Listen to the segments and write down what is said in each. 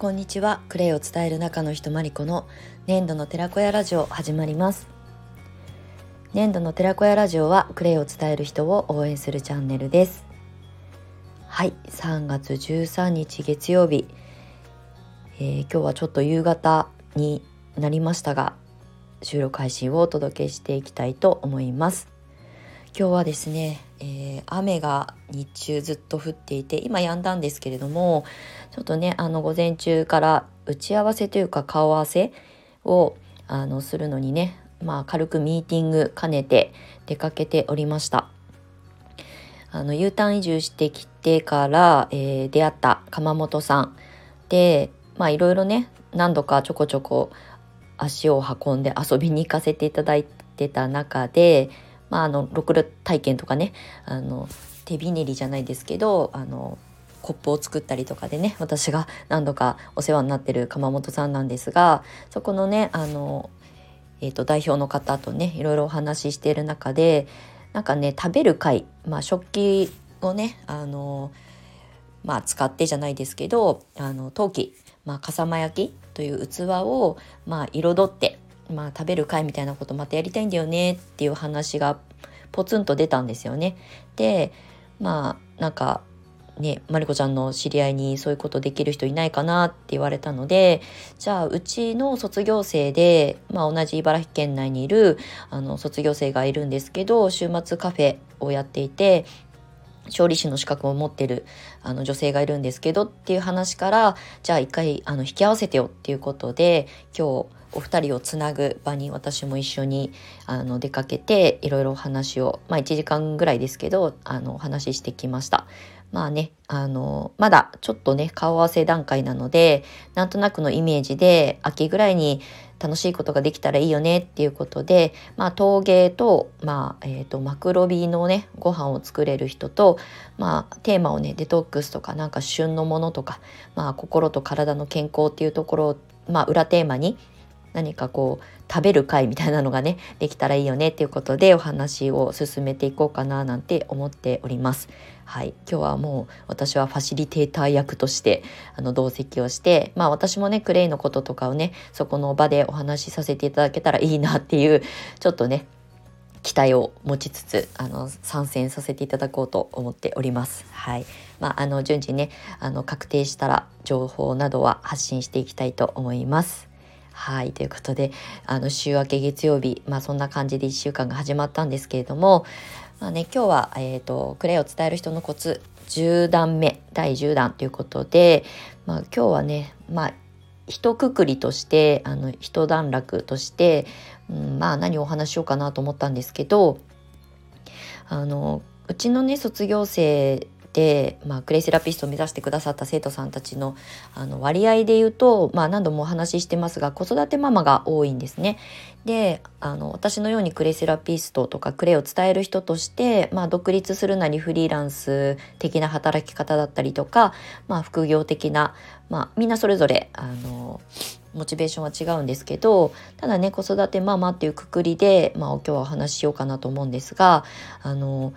こんにちは。クレイを伝える中の人まりこの粘土の寺子屋ラジオ始まります。粘土の寺子屋ラジオはクレイを伝える人を応援するチャンネルです。はい。3月13日月曜日、えー、今日はちょっと夕方になりましたが収録配信をお届けしていきたいと思います。今日はですね、えー、雨が日中ずっと降っていて今止んだんですけれどもちょっとねあの午前中から打ち合わせというか顔合わせをあのするのにねまあ軽くミーティング兼ねて出かけておりました。あの U ターン移住してきてから、えー、出会った鎌本さん。でまあいろいろね何度かちょこちょこ足を運んで遊びに行かせていただいてた中でまあ、あのろくろ体験とかねあの手びねりじゃないですけどあのコップを作ったりとかでね私が何度かお世話になってる鎌本さんなんですがそこのねあの、えーと、代表の方とねいろいろお話ししている中でなんかね食べる会、まあ、食器をねあの、まあ、使ってじゃないですけどあの陶器、まあ、笠間焼きという器を、まあ、彩ってまあ、食べる会みたいなことまたやりたいんだよねっていう話がポツンと出たんですよね。でまあなんかねまりこちゃんの知り合いにそういうことできる人いないかなって言われたのでじゃあうちの卒業生で、まあ、同じ茨城県内にいるあの卒業生がいるんですけど週末カフェをやっていて調理師の資格を持ってるあの女性がいるんですけどっていう話からじゃあ一回あの引き合わせてよっていうことで今日お二人をつなぐ場に私も一緒にあの出かけていろいろお話をまあ1時間ぐらいですけどあのお話ししてきました。まあね、あの、まだちょっとね、顔合わせ段階なので、なんとなくのイメージで、秋ぐらいに楽しいことができたらいいよねっていうことで、まあ、陶芸と、まあ、えっ、ー、と、マクロビのね、ご飯を作れる人と、まあ、テーマをね、デトックスとか、なんか旬のものとか、まあ、心と体の健康っていうところを、まあ、裏テーマに、何かこう食べる会みたいなのがねできたらいいよねっていうことでお話を進めていこうかななんて思っております。はい、今日はもう私はファシリテーター役としてあの同席をしてまあ私もねクレイのこととかをねそこの場でお話しさせていただけたらいいなっていうちょっとね期待を持ちつつあの参戦させていただこうと思っております。はい、まああの順次ねあの確定したら情報などは発信していきたいと思います。はいということであの週明け月曜日まあそんな感じで1週間が始まったんですけれどもまあね今日は、えーと、クレイを伝える人のコツ10段目第10弾ということで、まあ、今日はねまあ一括りとしてあの一段落として、うん、まあ何をお話しようかなと思ったんですけどあのうちのね卒業生、まあ、クレイセラピストを目指してくださった生徒さんたちのあの割合で言うと、まあ、何度もお話ししてますが子育てママが多いんですね。であの私のようにクレイセラピストとかクレイを伝える人として、まあ、独立するなりフリーランス的な働き方だったりとか、まあ、副業的な、まあ、みんなそれぞれあのモチベーションは違うんですけどただね子育てママっていうくくりで、まあ、今日はお話ししようかなと思うんですがあの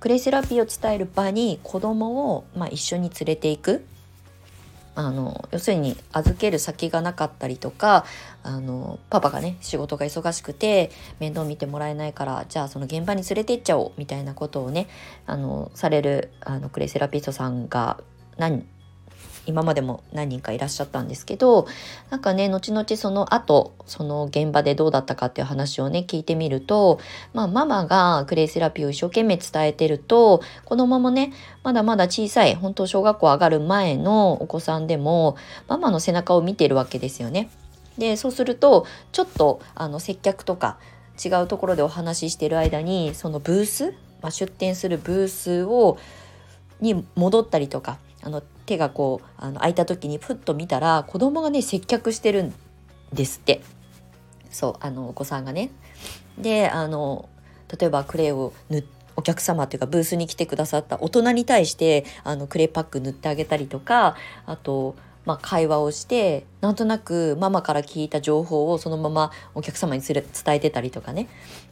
クレイセラピーを伝える場に子供をまを、あ、一緒に連れていく。あの要するに預ける先がなかったりとかあのパパがね仕事が忙しくて面倒見てもらえないからじゃあその現場に連れて行っちゃおうみたいなことをねあのされるあのクレイセラピストさんが何今までも何人かいらっしゃったんですけどなんかね後々その後その現場でどうだったかっていう話をね聞いてみると、まあ、ママがクレイセラピーを一生懸命伝えてると子供もねまだまだ小さい本当小学校上がる前のお子さんでもママの背中を見てるわけですよね。でそうするとちょっとあの接客とか違うところでお話ししてる間にそのブース、まあ、出店するブースをに戻ったりとかあの手がこうあの開いた時にふっと見たら子供がね接客してるんですってそうあのお子さんがね。であの例えばクレイを塗お客様というかブースに来てくださった大人に対してあのクレイパック塗ってあげたりとかあと、まあ、会話をしてなんとなくママから聞いた情報をそのままお客様に伝えてたりとかね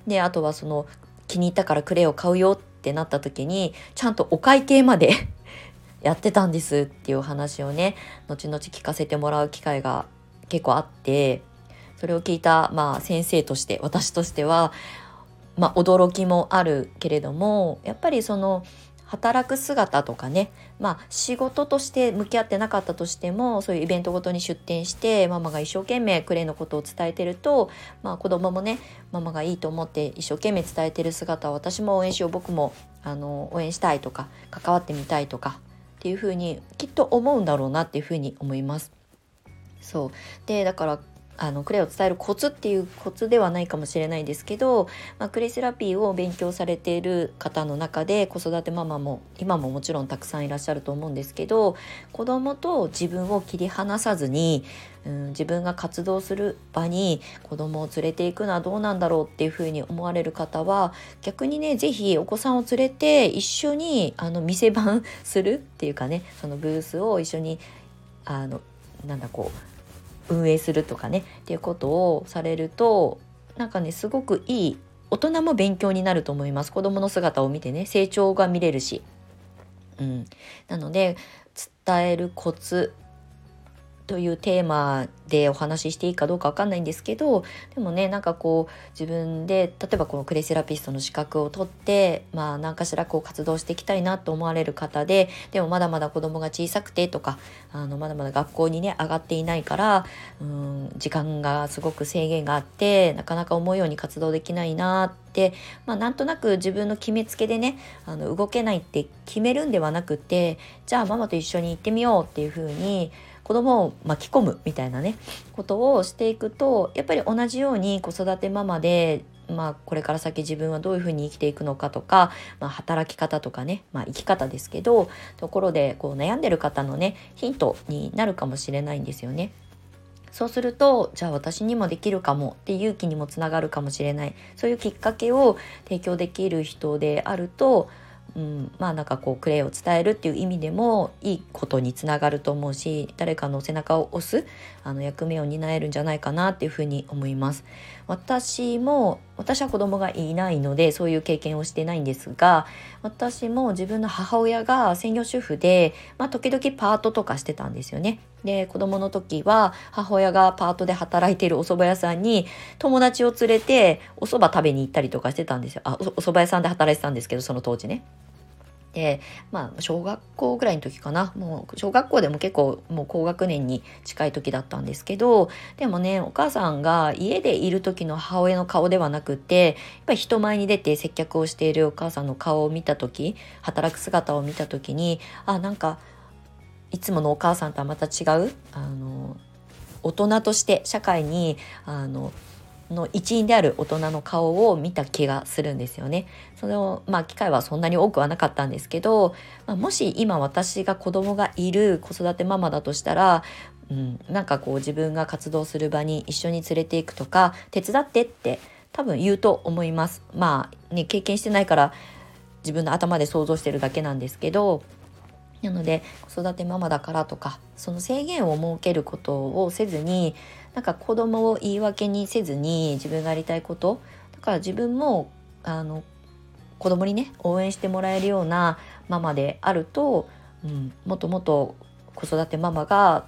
であとはその気に入ったからクレイを買うよってなった時にちゃんとお会計までやってたんですっていう話をね後々聞かせてもらう機会が結構あってそれを聞いた、まあ、先生として私としては、まあ、驚きもあるけれどもやっぱりその働く姿とかねまあ仕事として向き合ってなかったとしてもそういうイベントごとに出店してママが一生懸命クレイのことを伝えてると、まあ、子供もねママがいいと思って一生懸命伝えてる姿を私も応援しよう僕もあの応援したいとか関わってみたいとかっていうふうにきっと思うんだろうなっていうふうに思います。そうでだからあのクレイを伝えるコツっていうコツではないかもしれないですけど、まあ、クレイセラピーを勉強されている方の中で子育てママも今ももちろんたくさんいらっしゃると思うんですけど子供と自分を切り離さずに、うん、自分が活動する場に子供を連れていくのはどうなんだろうっていうふうに思われる方は逆にね是非お子さんを連れて一緒にあの店番するっていうかねそのブースを一緒にあのなんだこう運営するとかねっていうことをされるとなんかねすごくいい大人も勉強になると思います。子どもの姿を見てね成長が見れるし、うん、なので伝えるコツというテーマでお話ししていいかどうかわかんないんですけどでもねなんかこう自分で例えばこのクレセラピストの資格を取ってまあ何かしらこう活動していきたいなと思われる方ででもまだまだ子供が小さくてとかあのまだまだ学校にね上がっていないからうん時間がすごく制限があってなかなか思うように活動できないなって、まあ、なんとなく自分の決めつけでねあの動けないって決めるんではなくてじゃあママと一緒に行ってみようっていうふうに子供を巻き込むみたいなねことをしていくとやっぱり同じように子育てママでまあ、これから先自分はどういうふうに生きていくのかとか、まあ、働き方とかね、まあ、生き方ですけどところでこう悩んでる方のねヒントになるかもしれないんですよね。そうするとじゃあ私にもできるかもって勇気にもつながるかもしれないそういうきっかけを提供できる人であるとうん、まあなんかこうクレイを伝えるっていう意味でもいいことにつながると思うし誰かの背中を押すあの役目を担えるんじゃないかなっていうふうに思います。私も私は子供がいないのでそういう経験をしてないんですが私も自分の母親が専業主婦で、まあ、時々パートとかしてたんですよね。で子供の時は母親がパートで働いているお蕎麦屋さんに友達を連れてお蕎麦食べに行ったりとかしてたんですよ。あお蕎麦屋さんで働いてたんですけどその当時ね。でまあ小学校ぐらいの時かな。もう小学校でも結構もう高学年に近い時だったんですけどでもねお母さんが家でいる時の母親の顔ではなくてやっぱり人前に出て接客をしているお母さんの顔を見た時働く姿を見た時にあなんかいつものお母さんとはまた違うあの大人として社会にあのの一員である大人の顔を見た気がするんですよね。そのまあ機会はそんなに多くはなかったんですけど、まあ、もし今私が子供がいる子育てママだとしたら、うん、なんかこう自分が活動する場に一緒に連れていくとか手伝ってって多分言うと思います。まあね経験してないから自分の頭で想像してるだけなんですけどなので子育てママだからとかその制限を設けることをせずになんか子供を言い訳にせずに自分がやりたいことだから自分もあの子供にね応援してもらえるようなママであると、うん、もっともっと子育てママが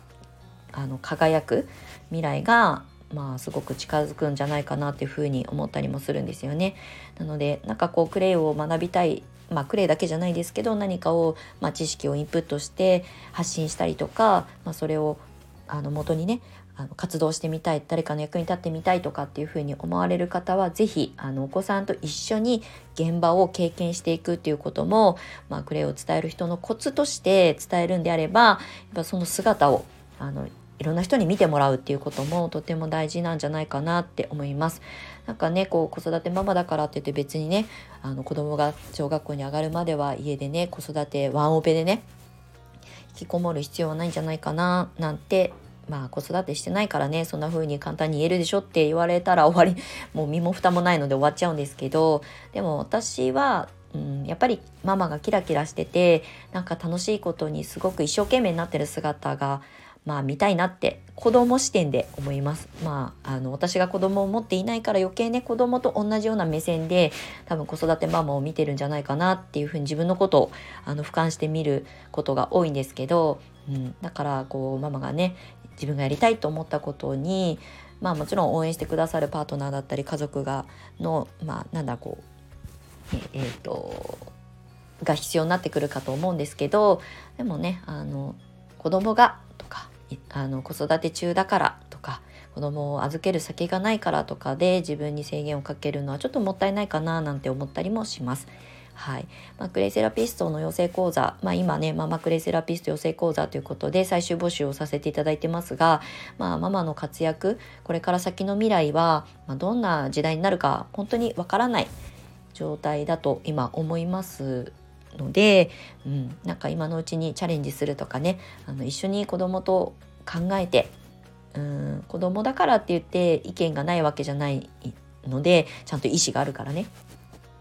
あの輝く未来がまあすごく近づくんじゃないかなっていうふうに思ったりもするんですよね。なのでなんかこうクレイを学びたいまあ、クレイだけじゃないですけど何かを、まあ、知識をインプットして発信したりとか、まあ、それをあの元にねあの活動してみたい誰かの役に立ってみたいとかっていうふうに思われる方は是非あのお子さんと一緒に現場を経験していくっていうことも、まあ、クレイを伝える人のコツとして伝えるんであればやっぱその姿をあのいろんな人に見てもらうっていうこともとても大事なんじゃないかなって思います。なんかねこう子育てママだからって言って別にねあの子供が小学校に上がるまでは家でね子育てワンオペでね引きこもる必要はないんじゃないかななんてまあ子育てしてないからねそんな風に簡単に言えるでしょって言われたら終わりもう身も蓋もないので終わっちゃうんですけどでも私はうん、やっぱりママがキラキラしててなんか楽しいことにすごく一生懸命になってる姿がまあ見たいなって子供視点で思います。まあ、あの私が子供を持っていないから余計ね子供と同じような目線で多分子育てママを見てるんじゃないかなっていうふうに自分のことをあの俯瞰して見ることが多いんですけど、うん、だからこうママがね自分がやりたいと思ったことにまあもちろん応援してくださるパートナーだったり家族がのまあなんだこうええー、とが必要になってくるかと思うんですけどでもねあの子供があの子育て中だからとか子供を預ける先がないからとかで自分に制限をかけるのはちょっともったいないかななんて思ったりもします。はいまあ、クレイセラピストの養成講座、まあ、今ねママクレイセラピスト養成講座ということで最終募集をさせていただいてますが、まあ、ママの活躍これから先の未来は、まあ、どんな時代になるか本当にわからない状態だと今思いますので、うん、なんか今のうちにチャレンジするとかねあの一緒に子供と考えてうん子供だからって言って意見がないわけじゃないのでちゃんと意思があるからね。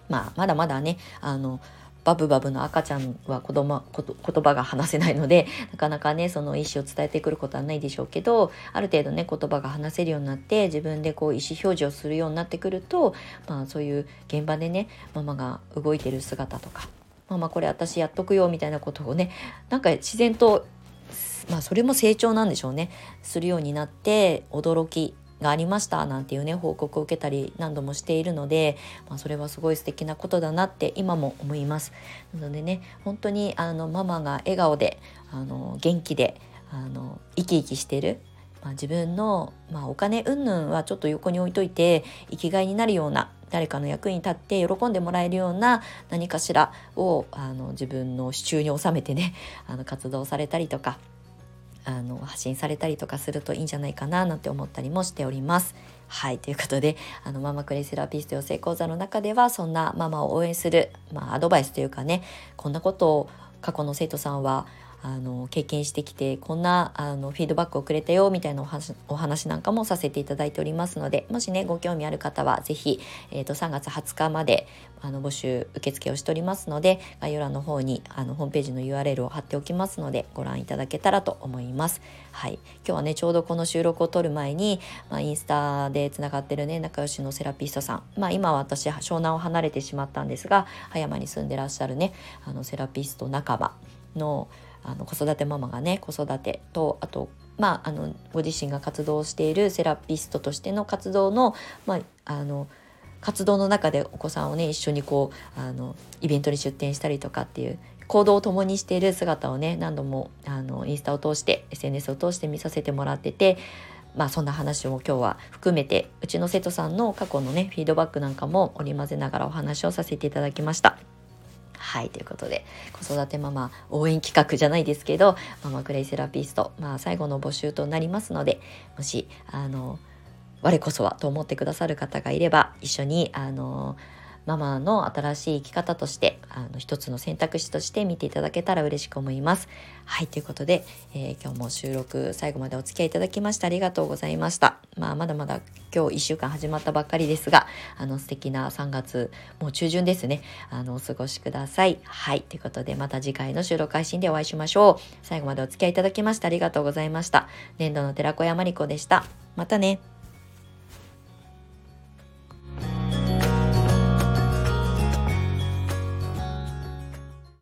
まあまだまだねあのバブバブの赤ちゃんは子供言葉が話せないのでなかなかねその意思を伝えてくることはないでしょうけどある程度ね言葉が話せるようになって自分でこう意思表示をするようになってくるとまあそういう現場でねママが動いてる姿とかママこれ私やっとくよみたいなことをねなんか自然とまあそれも成長なんでしょうねするようになって驚きがありましたなんていうね報告を受けたり何度もしているので、まあ、それはすごい素敵なことだなって今も思います。なのでね本当にあのママが笑顔であの元気であの生き生きしてるまあ、自分の、まあ、お金云々はちょっと横に置いといて生きがいになるような誰かの役に立って喜んでもらえるような何かしらをあの自分の手中に収めてね あの活動されたりとかあの発信されたりとかするといいんじゃないかななんて思ったりもしております。はいということであのママクレイセラピスト養成講座の中ではそんなママを応援する、まあ、アドバイスというかねこんなことを過去の生徒さんはあの経験してきてこんなあのフィードバックをくれたよみたいなお話お話なんかもさせていただいておりますのでもしねご興味ある方は是非、えーと、3月20日まであの募集受付をしておりますので概要欄の方にあのホームページの URL を貼っておきますのでご覧いただけたらと思います。はい、今日はねちょうどこの収録を撮る前に、まあ、インスタでつながってるね仲良しのセラピストさん、まあ、今は私湘南を離れてしまったんですが葉山に住んでらっしゃるねあのセラピスト仲間のあの子育てママがね子育てとあとまああのご自身が活動しているセラピストとしての活動の,、まあ、あの活動の中でお子さんをね一緒にこうあのイベントに出展したりとかっていう行動を共にしている姿をね何度もあのインスタを通して SNS を通して見させてもらっててまあそんな話を今日は含めてうちの生徒さんの過去のねフィードバックなんかも織り交ぜながらお話をさせていただきました。はいということで子育てママ応援企画じゃないですけどママクレイセラピスト、まあ、最後の募集となりますのでもしあの我こそはと思ってくださる方がいれば一緒にあのママの新しい生き方としてあの一つの選択肢として見ていただけたら嬉しく思います。はいということで、えー、今日も収録最後までお付き合いいただきましてありがとうございました。まあ、まだまだ今日1週間始まったばっかりですがあの素敵な3月もう中旬ですねあのお過ごしください。はいということでまた次回の収録配信でお会いしましょう。最後までお付き合いいただきましてありがとうございました。年度の寺子屋まりこでした。またね。